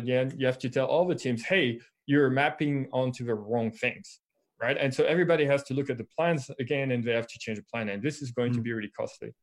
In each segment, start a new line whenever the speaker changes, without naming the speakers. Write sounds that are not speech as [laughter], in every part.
again, you have to tell all the teams, hey, you're mapping onto the wrong things, right? And so everybody has to look at the plans again, and they have to change the plan, and this is going mm-hmm. to mm. be really costly.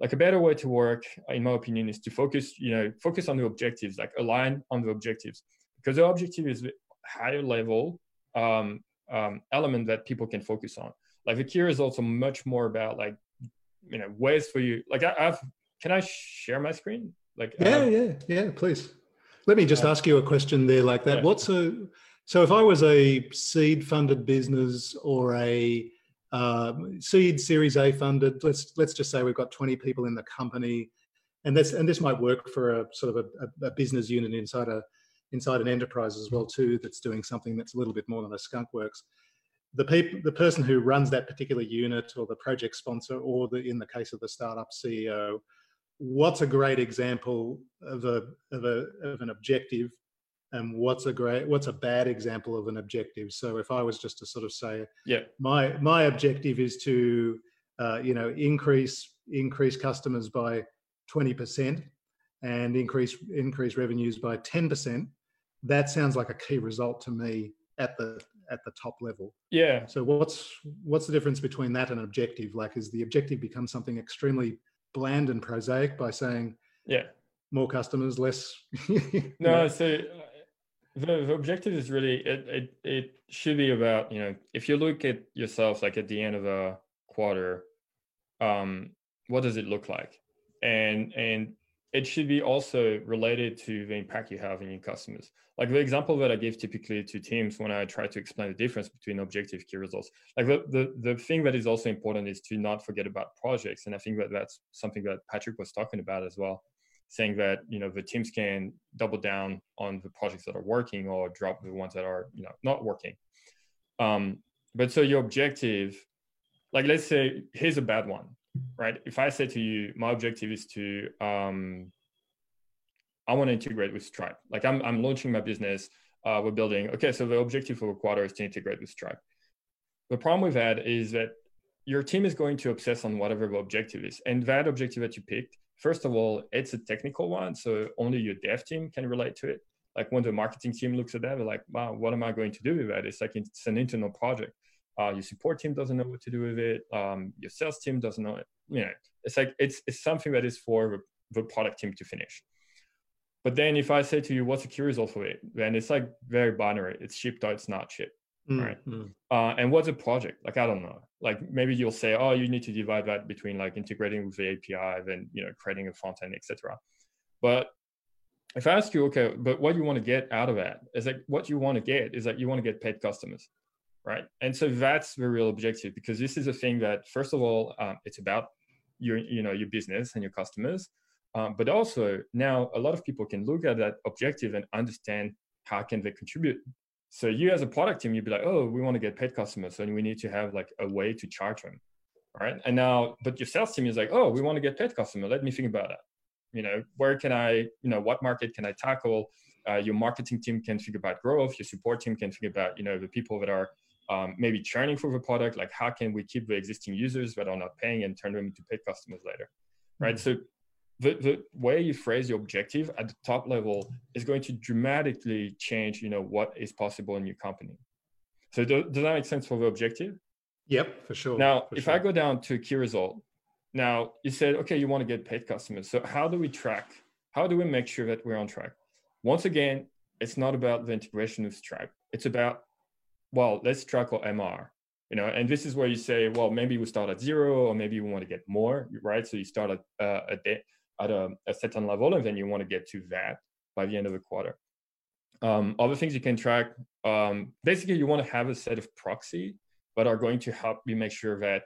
Like a better way to work, in my opinion, is to focus, you know, focus on the objectives, like align on the objectives, because the objective is the higher level um, um, element that people can focus on. Like the key is also much more about like, you know, ways for you. Like I, have can I share my screen? Like
yeah, yeah, yeah. Please. Let me just ask you a question there, like that. Yeah. What's a so if I was a seed funded business or a uh, seed Series A funded, let's let's just say we've got 20 people in the company, and this and this might work for a sort of a, a business unit inside a inside an enterprise as well too that's doing something that's a little bit more than a skunk works the people the person who runs that particular unit or the project sponsor or the in the case of the startup ceo what's a great example of a of a of an objective and what's a great what's a bad example of an objective? So if i was just to sort of say
yeah.
my my objective is to uh, you know increase increase customers by 20% and increase increase revenues by 10% that sounds like a key result to me at the at the top level.
Yeah.
So what's what's the difference between that and objective? Like is the objective become something extremely bland and prosaic by saying
yeah.
more customers less [laughs]
no so uh, the, the objective is really it, it it should be about you know if you look at yourself like at the end of a quarter um what does it look like? And and it should be also related to the impact you have in your customers. Like the example that I give typically to teams when I try to explain the difference between objective key results. Like the, the, the thing that is also important is to not forget about projects. And I think that that's something that Patrick was talking about as well, saying that, you know, the teams can double down on the projects that are working or drop the ones that are, you know, not working. Um, but so your objective, like let's say, here's a bad one right? If I say to you, my objective is to, um, I want to integrate with Stripe. Like I'm, I'm launching my business. Uh, we're building. Okay, so the objective for a quarter is to integrate with Stripe. The problem with that is that your team is going to obsess on whatever the objective is, and that objective that you picked. First of all, it's a technical one, so only your dev team can relate to it. Like when the marketing team looks at that, they're like, "Wow, what am I going to do with that?" It's like it's an internal project. Uh, your support team doesn't know what to do with it. Um, your sales team doesn't know it. You know, it's like it's it's something that is for the product team to finish. But then if I say to you, what's the key result for it? Then it's like very binary. It's shipped or it's not shipped. Mm, right. Uh, and what's a project? Like, I don't know. Like maybe you'll say, oh, you need to divide that between like integrating with the API, then, you know, creating a front end, etc. But if I ask you, okay, but what you want to get out of that is like what you want to get is that you want to get paid customers right? And so that's the real objective because this is a thing that, first of all, um, it's about your, you know, your business and your customers, um, but also now a lot of people can look at that objective and understand how can they contribute. So you as a product team, you'd be like, oh, we want to get paid customers, and we need to have like a way to charge them, right? And now, but your sales team is like, oh, we want to get paid customer. Let me think about that. You know, where can I, you know, what market can I tackle? Uh, your marketing team can think about growth. Your support team can think about, you know, the people that are um, maybe churning for the product, like how can we keep the existing users that are not paying and turn them into paid customers later, right? Mm-hmm. So the, the way you phrase your objective at the top level is going to dramatically change, you know, what is possible in your company. So do, does that make sense for the objective?
Yep, for sure.
Now,
for
if
sure.
I go down to key result, now you said, okay, you want to get paid customers. So how do we track? How do we make sure that we're on track? Once again, it's not about the integration of Stripe. It's about well, let's track our MR, you know, and this is where you say, well, maybe we start at zero, or maybe we want to get more, right? So you start at uh, a day, at a, a, certain level, and then you want to get to that by the end of the quarter. Um, other things you can track, um, basically, you want to have a set of proxy that are going to help you make sure that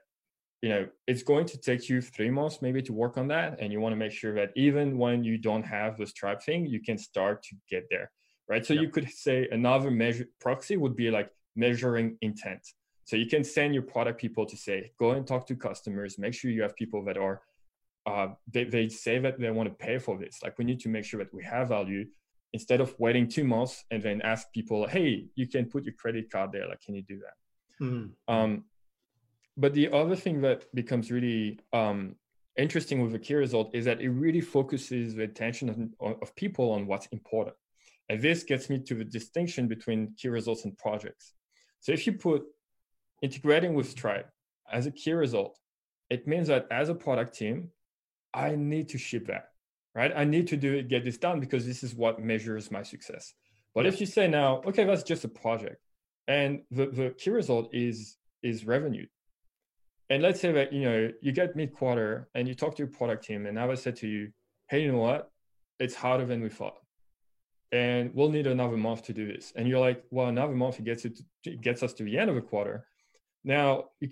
you know it's going to take you three months maybe to work on that and you want to make sure that even when you don't have the stripe thing you can start to get there right so yep. you could say another measure proxy would be like measuring intent. So you can send your product people to say, go and talk to customers, make sure you have people that are, uh, they, they say that they want to pay for this. Like we need to make sure that we have value instead of waiting two months and then ask people, hey, you can put your credit card there. Like, can you do that? Mm-hmm. Um, but the other thing that becomes really um, interesting with a key result is that it really focuses the attention of, of people on what's important. And this gets me to the distinction between key results and projects. So if you put integrating with Stripe as a key result, it means that as a product team, I need to ship that, right? I need to do it, get this done because this is what measures my success. But if you say now, okay, that's just a project, and the, the key result is is revenue. And let's say that you know you get mid quarter and you talk to your product team, and now I say to you, hey, you know what? It's harder than we thought and we'll need another month to do this. And you're like, well, another month it gets it, to, it gets us to the end of a quarter. Now you,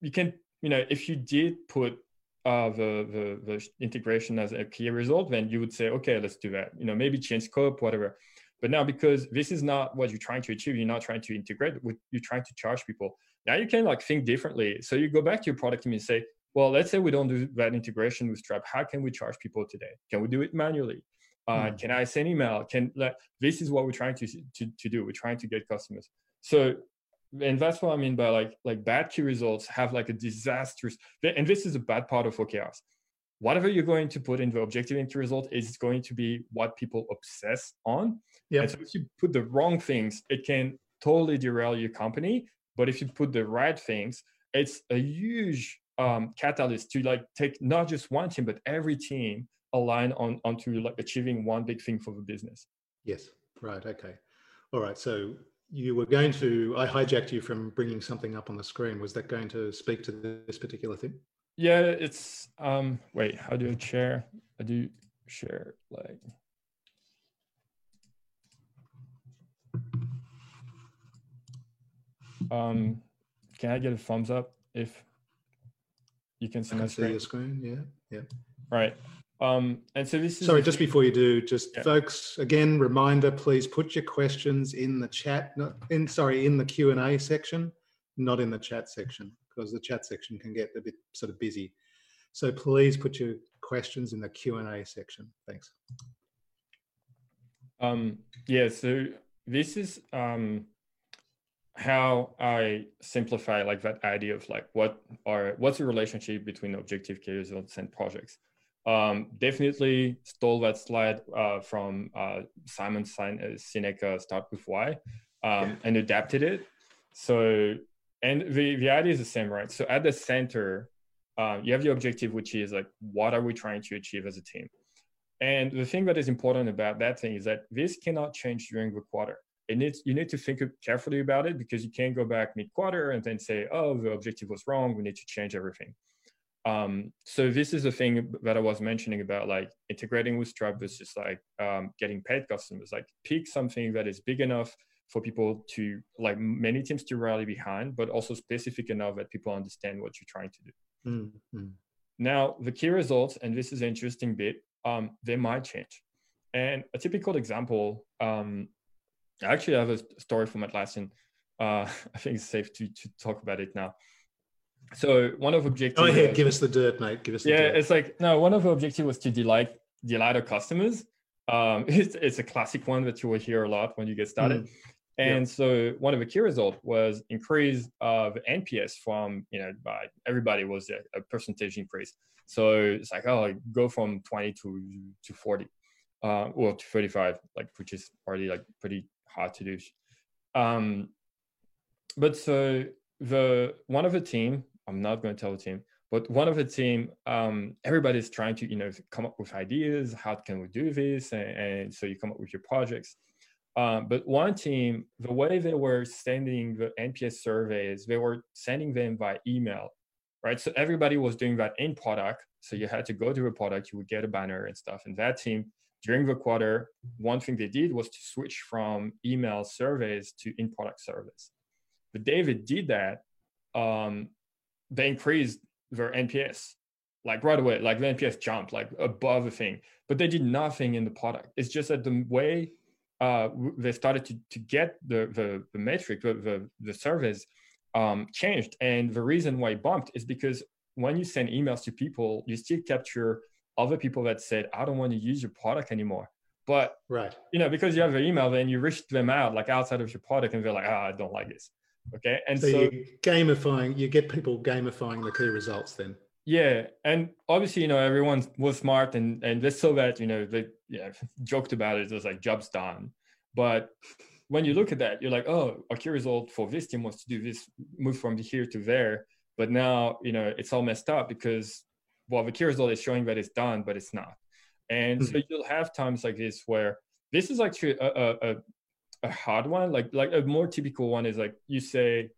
you can, you know, if you did put uh, the, the the integration as a key result, then you would say, okay, let's do that. You know, maybe change scope, whatever. But now because this is not what you're trying to achieve, you're not trying to integrate. You're trying to charge people. Now you can like think differently. So you go back to your product team and say, well, let's say we don't do that integration with Stripe. How can we charge people today? Can we do it manually? Uh, mm. Can I send email? Can like, this is what we're trying to, to to do. We're trying to get customers. So, and that's what I mean by like like bad key results have like a disastrous. And this is a bad part of OKRs. Whatever you're going to put in the objective into result is going to be what people obsess on. Yeah. And so if you put the wrong things, it can totally derail your company. But if you put the right things, it's a huge um, catalyst to like take not just one team but every team align on onto like achieving one big thing for the business.
Yes. Right. Okay. All right. So you were going to i hijacked you from bringing something up on the screen was that going to speak to this particular thing
yeah it's um wait how do i share i do share like um can i get a thumbs up if you can see
I
my
screen? see your screen yeah yeah
right um, and so this
is sorry, just before you do, just yeah. folks, again, reminder, please put your questions in the chat, not in sorry, in the Q and A section, not in the chat section, because the chat section can get a bit sort of busy. So please put your questions in the Q and A section. Thanks.
Um, yeah, so this is um, how I simplify like that idea of like what are what's the relationship between objective key results and projects. Um, definitely stole that slide uh, from uh, Simon Sinek uh, Start with Why um, yeah. and adapted it. So, and the, the idea is the same, right? So at the center, uh, you have the objective, which is like, what are we trying to achieve as a team? And the thing that is important about that thing is that this cannot change during the quarter. It needs, you need to think carefully about it because you can't go back mid quarter and then say, oh, the objective was wrong. We need to change everything. Um, so this is the thing that I was mentioning about like integrating with Stripe versus like um, getting paid customers. Like pick something that is big enough for people to like many teams to rally behind, but also specific enough that people understand what you're trying to do. Mm-hmm. Now the key results, and this is an interesting bit, um, they might change. And a typical example, um, I actually have a story from Atlassian. Uh, [laughs] I think it's safe to to talk about it now so one of objectives.
Go ahead, give us the dirt, mate. Give us.
The yeah,
dirt.
it's like no. One of the objectives was to delight delight our customers. Um, [laughs] it's, it's a classic one that you will hear a lot when you get started. Mm. And so one of the key results was increase of NPS from, you know, by everybody was a, a, percentage increase. So it's like, oh, go from 20 to, to 40, uh, or to 35, like, which is already like pretty hard to do. Um, but so the, one of the team I'm not going to tell the team, but one of the team, um, everybody's trying to, you know, come up with ideas. How can we do this? And, and so you come up with your projects. Um, but one team, the way they were sending the NPS surveys, they were sending them by email, right? So everybody was doing that in product. So you had to go to a product, you would get a banner and stuff. And that team, during the quarter, one thing they did was to switch from email surveys to in product service. But David did that. Um, they increased their NPS like right away, like the NPS jumped like above a thing, but they did nothing in the product. It's just that the way uh, they started to, to get the, the, the metric, the, the, the service um, changed. And the reason why it bumped is because when you send emails to people, you still capture other people that said, I don't want to use your product anymore. But
right,
you know, because you have an email, then you reach them out like outside of your product and they're like, ah, I don't like this. Okay. And so, so
you gamifying, you get people gamifying the key results then.
Yeah, and obviously, you know, everyone was smart and and they saw that, you know, they yeah [laughs] joked about it. It was like jobs done, but when you look at that, you're like, oh, a key result for this team was to do this, move from here to there, but now you know it's all messed up because well, the key result is showing that it's done, but it's not, and mm-hmm. so you'll have times like this where this is actually a, a, a hard one. Like like a more typical one is like you say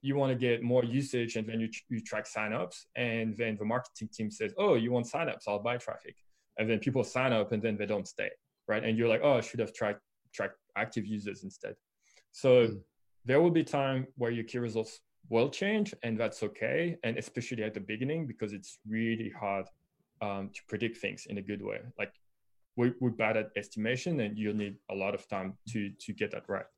you want to get more usage and then you, you track signups and then the marketing team says oh you want signups? I'll buy traffic. And then people sign up and then they don't stay right? And you're like oh i should have tracked track active users instead. So mm. there will be time where your key results will change and that's okay and especially at the beginning because it's really hard um, to predict things in a good way. Like we, we're bad at estimation and you'll need a lot of time to to get that right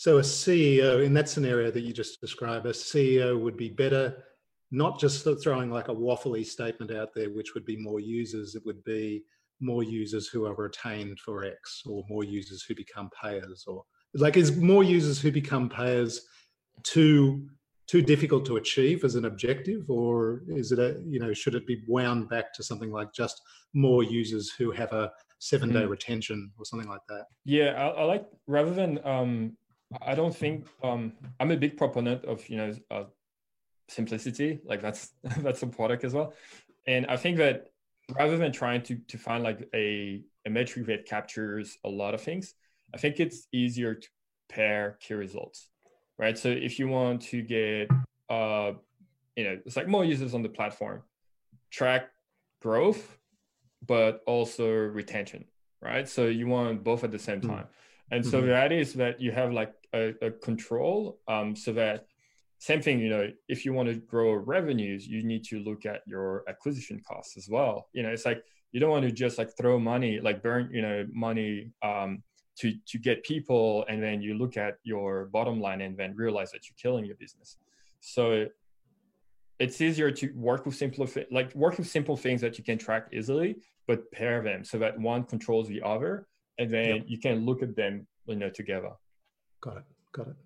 so a CEO in that scenario that you just described, a CEO would be better not just throwing like a waffly statement out there, which would be more users. It would be more users who are retained for X, or more users who become payers, or like is more users who become payers too too difficult to achieve as an objective, or is it a you know should it be wound back to something like just more users who have a seven day mm. retention or something like that?
Yeah, I, I like rather than um, I don't think um, I'm a big proponent of you know uh, simplicity. Like that's [laughs] that's a product as well, and I think that rather than trying to to find like a a metric that captures a lot of things, I think it's easier to pair key results, right? So if you want to get uh, you know, it's like more users on the platform, track growth, but also retention, right? So you want both at the same hmm. time. Mm-hmm and so mm-hmm. the idea is that you have like a, a control um, so that same thing, you know, if you want to grow revenues, you need to look at your acquisition costs as well. You know, it's like you don't want to just like throw money, like burn, you know, money um, to to get people, and then you look at your bottom line and then realize that you're killing your business. So it's easier to work with simple, like work with simple things that you can track easily, but pair them so that one controls the other, and then yep. you can look at them you know together.
Got it. Got it.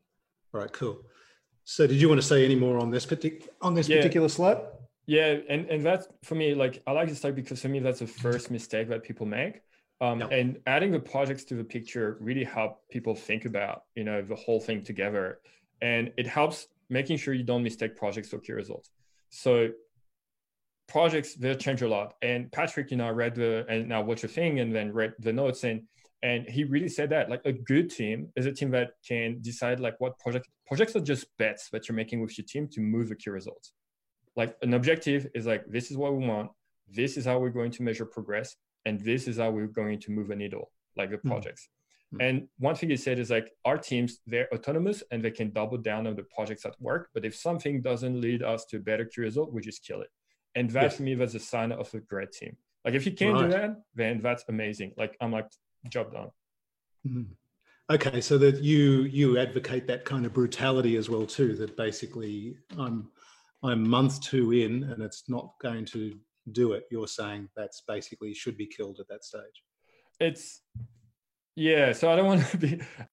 All right cool. So did you want to say any more on this particular on this yeah. particular slide?
Yeah and and that's for me like i like this slide because for me that's the first mistake that people make. Um, and adding the projects to the picture really help people think about you know the whole thing together. And it helps making sure you don't mistake projects for key results so projects they change a lot and patrick you know read the and now what you're saying and then read the notes and and he really said that like a good team is a team that can decide like what project projects are just bets that you're making with your team to move the key results like an objective is like this is what we want this is how we're going to measure progress and this is how we're going to move a needle like the hmm. projects mm-hmm. And one thing he said is like our teams they're autonomous and they can double down on the projects that work but if something doesn't lead us to a better key result we just kill it and that yes. for me was a sign of a great team like if you can't right. do that then that's amazing like i'm like job done.
Mm-hmm. Okay, so that you you advocate that kind of brutality as well too. That basically, I'm I'm month two in, and it's not going to do it. You're saying that's basically should be killed at that stage.
It's yeah. So I don't want to [laughs] be